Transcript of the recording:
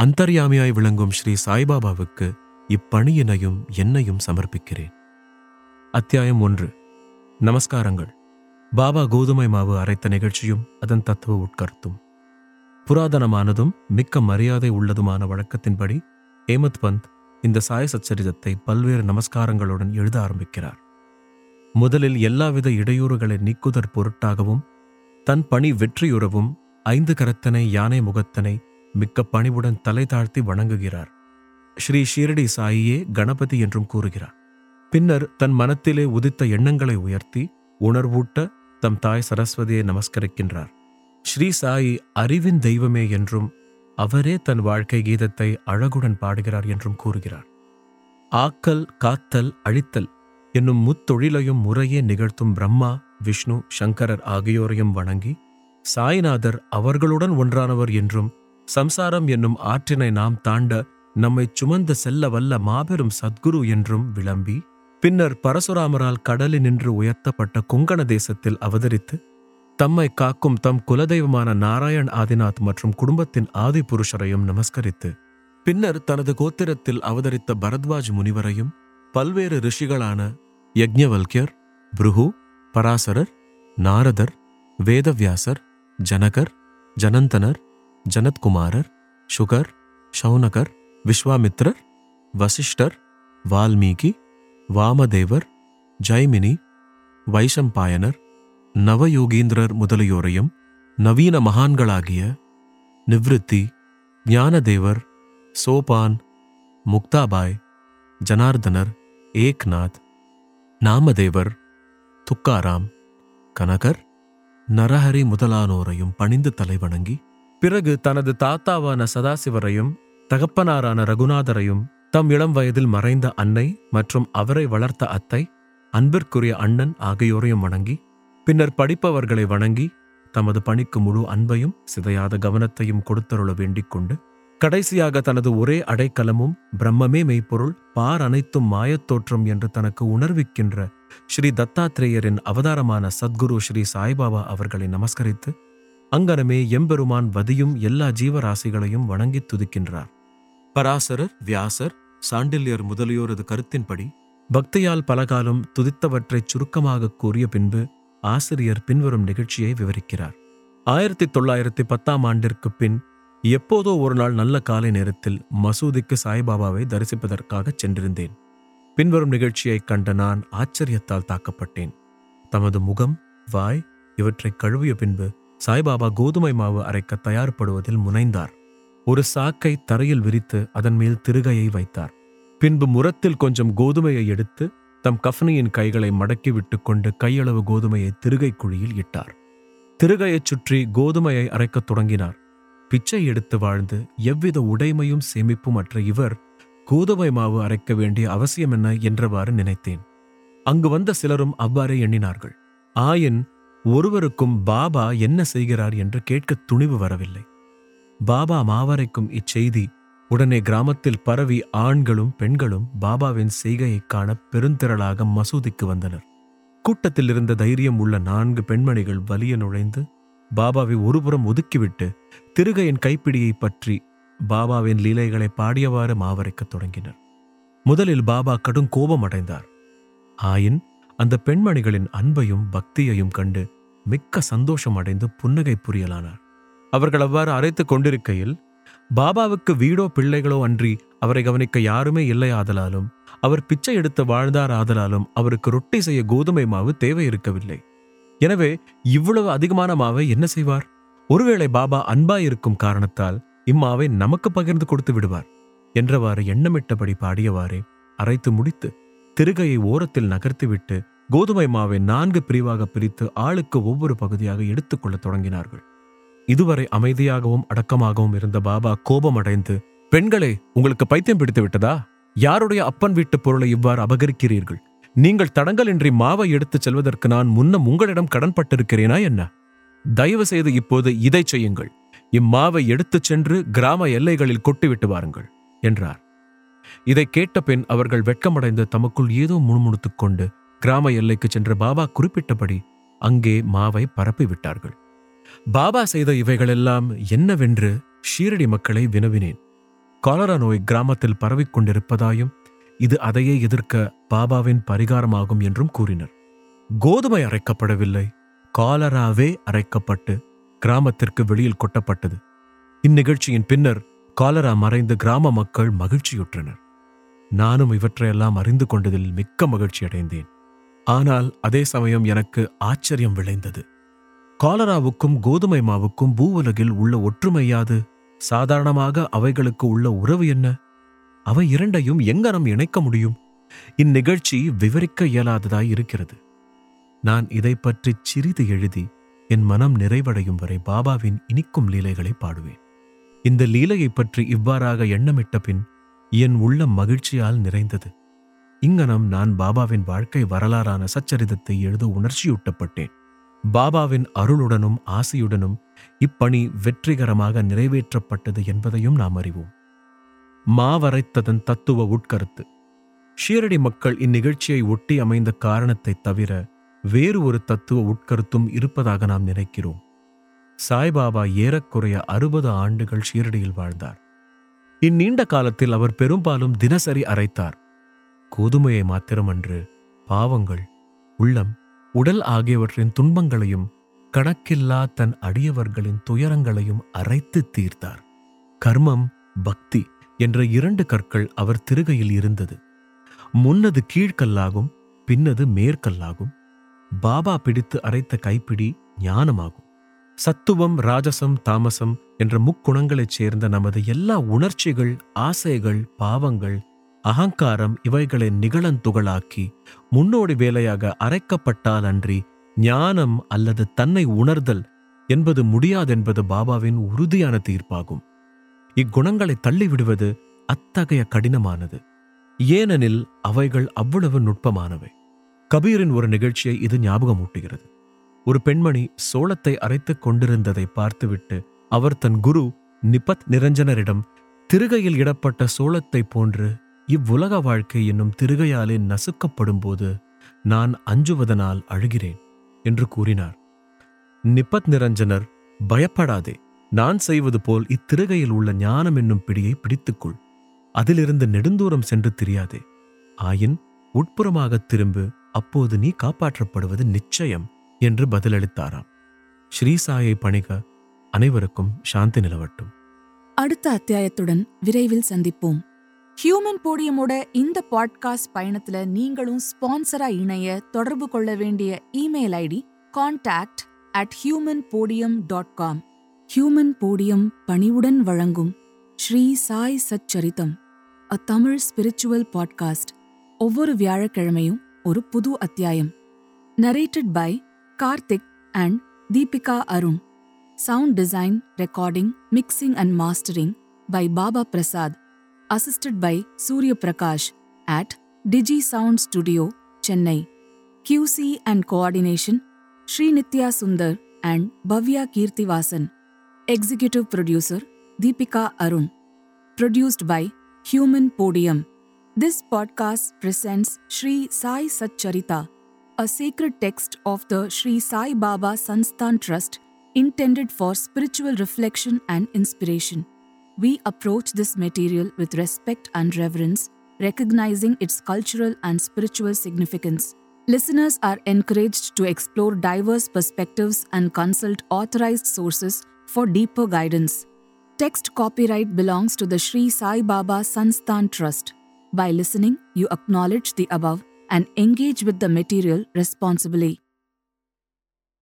அந்தர்யாமியாய் விளங்கும் ஸ்ரீ சாய்பாபாவுக்கு இப்பணியினையும் என்னையும் சமர்ப்பிக்கிறேன். அத்தியாயம் ஒன்று. நமஸ்காரங்கள். பாபா கோதுமை மாவு அரைத்த நிகழ்ச்சியும் அதன் தத்துவ உட்கருத்தும். புராதனமானதும் மிக்க மரியாதை உள்ளதுமான வழக்கத்தின்படி ஹேமத் பந்த் இந்த சாய சச்சரிதத்தை பல்வேறு நமஸ்காரங்களுடன் எழுத ஆரம்பிக்கிறார். முதலில் எல்லாவித இடையூறுகளை நீக்குதற் பொருட்டாகவும் தன் பணி வெற்றியுறவும் ஐந்து கரத்தனை யானை முகத்தனை மிக்க பணிவுடன் தலை தாழ்த்தி வணங்குகிறார். ஸ்ரீ ஷீரடி சாயியே கணபதி என்றும் கூறுகிறார். பின்னர் தன் மனத்திலே உதித்த எண்ணங்களை உயர்த்தி உணர்வூட்ட தம் தாய் சரஸ்வதியை நமஸ்கரிக்கின்றார். ஸ்ரீ சாயி அறிவின் தெய்வமே என்றும் அவரே தன் வாழ்க்கை கீதத்தை அழகுடன் பாடுகிறார் என்றும் கூறுகிறார். ஆக்கல் காத்தல் அழித்தல் என்னும் முத்தொழிலையும் முறையே நிகழ்த்தும் பிரம்மா விஷ்ணு சங்கரர் ஆகியோரையும் வணங்கி சாய்நாதர் அவர்களுடன் ஒன்றானவர் என்றும் சம்சாரம் என்னும் ஆற்றினை நாம் தாண்ட நம்மை சுமந்து செல்ல வல்ல மாபெரும் சத்குரு என்றும் விளம்பி பின்னர் பரசுராமரால் கடலினின்று உயர்த்தப்பட்ட குங்கண தேசத்தில் அவதரித்து தம்மை காக்கும் தம் குலதெய்வமான நாராயண் ஆதிநாத் மற்றும் குடும்பத்தின் ஆதி புருஷரையும் நமஸ்கரித்து பின்னர் தனது கோத்திரத்தில் அவதரித்த பரத்வாஜ் முனிவரையும் பல்வேறு ரிஷிகளான யக்ஞவல்யர் புருகு பராசரர் நாரதர் வேதவியாசர் ஜனகர் ஜனந்தனர் ஜனத்குமாரர் சுகர் ஷௌனகர் விஸ்வாமித்ரர் வசிஷ்டர் வால்மீகி வாமதேவர் ஜைமினி வைஷம்பாயனர் நவயோகீந்திரர் முதலியோரையும் நவீன மகான்களாகிய நிவ்ருத்தி ஞானதேவர் சோபான் முக்தாபாய் ஜனார்தனர் ஏக்நாத் நாமதேவர் துக்காராம் கனகர் நரஹரி முதலானோரையும் பணிந்து தலைவணங்கி பிறகு தனது தாத்தாவான சதாசிவரையும் தகப்பனாரான ரகுநாதரையும் தம் இளம் வயதில் மறைந்த அன்னை மற்றும் அவரை வளர்த்த அத்தை அன்பிற்குரிய அண்ணன் ஆகியோரையும் வணங்கி பின்னர் படிப்பவர்களை வணங்கி தமது பணிக்கு முழு அன்பையும் சிதையாத கவனத்தையும் கொடுத்தருள வேண்டிக் கொண்டு கடைசியாக தனது ஒரே அடைக்கலமும் பிரம்மமே மெய்ப்பொருள் பார் அனைத்தும் மாயத்தோற்றம் என்று தனக்கு உணர்விக்கின்ற ஸ்ரீ தத்தாத்ரேயரின் அவதாரமான சத்குரு ஸ்ரீ சாய்பாபா அவர்களை நமஸ்கரித்து அங்கனமே எம்பெருமான் வதியும் எல்லா ஜீவராசிகளையும் வணங்கித் துதிக்கின்றார். பராசரர் வியாசர் சாண்டில்யர் முதலியோரது கருத்தின்படி பக்தியால் பலகாலம் துதித்தவற்றைச் சுருக்கமாக கூறிய பின்பு ஆசிரியர் பின்வரும் நிகழ்ச்சியை விவரிக்கிறார். ஆயிரத்தி தொள்ளாயிரத்தி பத்தாம் ஆண்டிற்கு பின் எப்போதோ ஒரு நாள் நல்ல காலை நேரத்தில் மசூதிக்கு சாய்பாபாவை தரிசிப்பதற்காக சென்றிருந்தேன். பின்வரும் நிகழ்ச்சியைக் கண்ட நான் ஆச்சரியத்தால் தாக்கப்பட்டேன். தமது முகம் வாய் இவற்றை கழுவிய பின்பு சாய்பாபா கோதுமை மாவு அரைக்க தயார்படுவதில் முனைந்தார். ஒரு சாக்கை தரையில் விரித்து அதன் மேல் திருகையை வைத்தார். பின்பு முரத்தில் கொஞ்சம் கோதுமையை எடுத்து தம் கஃப்னியின் கைகளை மடக்கி விட்டுக்கொண்டு கையளவு கோதுமையை திருகை குழியில் இட்டார். திருகையைச் சுற்றி கோதுமையை அரைக்கத் தொடங்கினார். பிச்சை எடுத்து வாழ்ந்து எவ்வித உடைமையும் சேமிப்பும் அற்ற இவர் கோதுமை மாவு அரைக்க வேண்டிய அவசியம் என்ன என்றவாறு நினைத்தேன். அங்கு வந்த சிலரும் அவ்வாறே எண்ணினார்கள். ஆயின் ஒருவருக்கும் பாபா என்ன செய்கிறார் என்று கேட்க துணிவு வரவில்லை. பாபா மாவரைக்கும் இச்செய்தி உடனே கிராமத்தில் பரவி ஆண்களும் பெண்களும் பாபாவின் செய்கையைக் காண பெருந்திரளாக மசூதிக்கு வந்தனர். கூட்டத்தில் இருந்த தைரியம் உள்ள நான்கு பெண்மணிகள் வலிய நுழைந்து பாபாவை ஒருபுறம் ஒதுக்கிவிட்டு திருகையின் கைப்பிடியை பற்றி பாபாவின் லீலைகளை பாடியவாறு மாவரைக்கத் தொடங்கினர். முதலில் பாபா கடும் கோபம் அடைந்தார். ஆயின் அந்த பெண்மணிகளின் அன்பையும் பக்தியையும் கண்டு மிக்க சந்தோஷம் அடைந்து புன்னகை புரியலானார். அவர்கள் அவ்வாறு அரைத்துக் கொண்டிருக்கையில் பாபாவுக்கு வீடோ பிள்ளைகளோ அன்றி அவரை கவனிக்க யாருமே இல்லை ஆதலாலும் அவர் பிச்சை எடுத்து வாழ்ந்தார் ஆதலாலும் அவருக்கு ரொட்டி செய்ய கோதுமை மாவு தேவை இருக்கவில்லை எனவே இவ்வளவு அதிகமான மாவை என்ன செய்வார்? ஒருவேளை பாபா அன்பாயிருக்கும் காரணத்தால் இம்மாவை நமக்கு பகிர்ந்து கொடுத்து விடுவார் என்றவாறு எண்ணமிட்டபடி பாடியவாறே அரைத்து முடித்து திருகையை ஓரத்தில் நகர்த்திவிட்டு கோதுமை மாவை நான்கு பிரிவாக பிரித்து ஆளுக்கு ஒவ்வொரு பகுதியாக எடுத்துக்கொள்ளத் தொடங்கினார்கள். இதுவரை அமைதியாகவும் அடக்கமாகவும் இருந்த பாபா கோபமடைந்து பெண்களே உங்களுக்கு பைத்தியம் பிடித்து விட்டதா? யாருடைய அப்பன் வீட்டு பொருளை இவ்வாறு அபகரிக்கிறீர்கள்? நீங்கள் தடங்கலின்றி மாவை எடுத்துச் செல்வதற்கு நான் முன்னம் உங்களிடம் கடன்பட்டிருக்கிறேனா என்ன? தயவு செய்து இப்போது இதை செய்யுங்கள். இம்மாவை எடுத்துச் சென்று கிராம எல்லைகளில் கொட்டிவிட்டு வாருங்கள் என்றார். இதை கேட்ட பின் அவர்கள் வெட்கமடைந்து தமக்குள் ஏதோ முணுமுணுத்துக் கொண்டு கிராம எல்லைக்கு சென்ற பாபா குறிப்பிட்டபடி அங்கே மாவை பரப்பி விட்டார்கள் பாபா செய்த இவைகளெல்லாம் என்னவென்று ஷீரடி மக்களை வினவினேன். காலரா நோய் கிராமத்தில் பரவிக் கொண்டிருப்பதாயும் இது அதையே எதிர்க்க பாபாவின் பரிகாரமாகும் என்றும் கூறினர். கோதுமை அரைக்கப்படவில்லை காலராவே அரைக்கப்பட்டு கிராமத்திற்கு வெளியில் கொட்டப்பட்டது. இந்நிகழ்ச்சியின் பின்னர் காலரா மறைந்து கிராம மக்கள் மகிழ்ச்சியுற்றனர். நானும் இவற்றையெல்லாம் அறிந்து கொண்டதில் மிக்க மகிழ்ச்சி அடைந்தேன் ஆனால் அதே சமயம் எனக்கு ஆச்சரியம் விளைந்தது. காலராவுக்கும் கோதுமை மாவுக்கும் பூவுலகில் உள்ள ஒற்றுமையாது? சாதாரணமாக அவைகளுக்கு உள்ள உறவு என்ன? அவை இரண்டையும் எங்கனம் இணைக்க முடியும்? இந்நிகழ்ச்சி விவரிக்க இயலாததாய் இருக்கிறது. நான் இதை பற்றி சிறிது எழுதி என் மனம் நிறைவடையும் வரை பாபாவின் இனிக்கும் லீலைகளை பாடுவேன். இந்த லீலையைப் பற்றி இவ்வாறாக எண்ணமிட்ட பின் என் உள்ளம் மகிழ்ச்சியால் நிறைந்தது. இங்கனம் நான் பாபாவின் வாழ்க்கை வரலாறான சச்சரிதத்தை எழுத உணர்ச்சியூட்டப்பட்டேன். பாபாவின் அருளுடனும் ஆசையுடனும் இப்பணி வெற்றிகரமாக நிறைவேற்றப்பட்டது என்பதையும் நாம் அறிவோம். மாவரைத்ததன் தத்துவ உட்கருத்து. ஷீரடி மக்கள் இந்நிகழ்ச்சியை ஒட்டி அமைந்த காரணத்தைத் தவிர வேறு ஒரு தத்துவ உட்கருத்தும் இருப்பதாக நாம் நினைக்கிறோம். சாய்பாபா ஏறக்குறைய அறுபது ஆண்டுகள் ஷீரடியில் வாழ்ந்தார். இந்நீண்ட காலத்தில் அவர் பெரும்பாலும் தினசரி அரைத்தார். கோதுமையை மாத்திரமன்று பாவங்கள் உள்ளம் உடல் ஆகியவற்றின் துன்பங்களையும் கணக்கில்லா தன் அடியவர்களின் துயரங்களையும் அரைத்து தீர்த்தார். கர்மம் பக்தி என்ற இரண்டு கற்கள் அவர் திருகையில் இருந்தது. முன்னது கீழ்கல்லாகும் பின்னது மேற்கல்லாகும். பாபா பிடித்து அரைத்த கைப்பிடி ஞானமாகும். சத்துவம் ராஜசம் தாமசம் என்ற முக்குணங்களைச் சேர்ந்த நமது எல்லா உணர்ச்சிகள் ஆசைகள் பாவங்கள் அகங்காரம் இவைகளை நிகழந்துகளாக்கி முன்னோடி வேலையாக அரைக்கப்பட்டால் அன்றி ஞானம் அல்லது தன்னை உணர்தல் என்பது முடியாதென்பது பாபாவின் உறுதியான தீர்ப்பாகும். இக்குணங்களை தள்ளிவிடுவது அத்தகைய கடினமானது. ஏனெனில் அவைகள் அவ்வளவு நுட்பமானவை. கபீரின் ஒரு நிகழ்ச்சியை இது ஞாபகமூட்டுகிறது. ஒரு பெண்மணி சோளத்தை அரைத்துக் கொண்டிருந்ததை பார்த்துவிட்டு அவர் தன் குரு நிபத் நிரஞ்சனரிடம் திருகையில் இடப்பட்ட சோளத்தைப் போன்று இவ்வுலக வாழ்க்கை என்னும் திருகையாலே நசுக்கப்படும்போது நான் அஞ்சுவதனால் அழுகிறேன் என்று கூறினார். நிபத் நிரஞ்சனர் பயப்படாதே. நான் செய்வது போல் இத்திருகையில் உள்ள ஞானம் என்னும் பிடியை பிடித்துக்கொள். அதிலிருந்து நெடுந்தூரம் சென்று தெரியாதே. ஆயின் உட்புறமாகத் திரும்பு அப்போது நீ காப்பாற்றப்படுவது நிச்சயம் என்று பதிலளித்தாராம். ஸ்ரீசாயை பணிக அனைவருக்கும் சாந்தி நிலவட்டும். அடுத்த அத்தியாயத்துடன் விரைவில் சந்திப்போம். ஹியூமன் போடியமோட இந்த பாட்காஸ்ட் பயணத்துல நீங்களும் ஸ்பான்சரா இணைய தொடர்பு கொள்ள வேண்டிய email ID contact at human podium dot com human podium பணிவுடன் வழங்கும் Shri Sai Satcharitam a Tamil spiritual podcast ஒவ்வொரு வியாழக்கிழமையும் ஒரு புது அத்தியாயம். Narrated by Karthik and Deepika Arun sound design recording mixing and mastering by Baba Prasad assisted by Surya Prakash at Digi Sound Studio, Chennai. QC and coordination Sri Nitya Sundar and Bhavya Kirtivasan. Executive producer Deepika Arun. Produced by Human Podium. This podcast presents Sri Sai Satcharita, a sacred text of the Sri Sai Baba Sansthan Trust intended for spiritual reflection and inspiration. We approach this material with respect and reverence, recognizing its cultural and spiritual significance. Listeners are encouraged to explore diverse perspectives and consult authorized sources for deeper guidance. Text copyright belongs to the Sri Sai Baba Sansthan Trust. By listening, you acknowledge the above and engage with the material responsibly.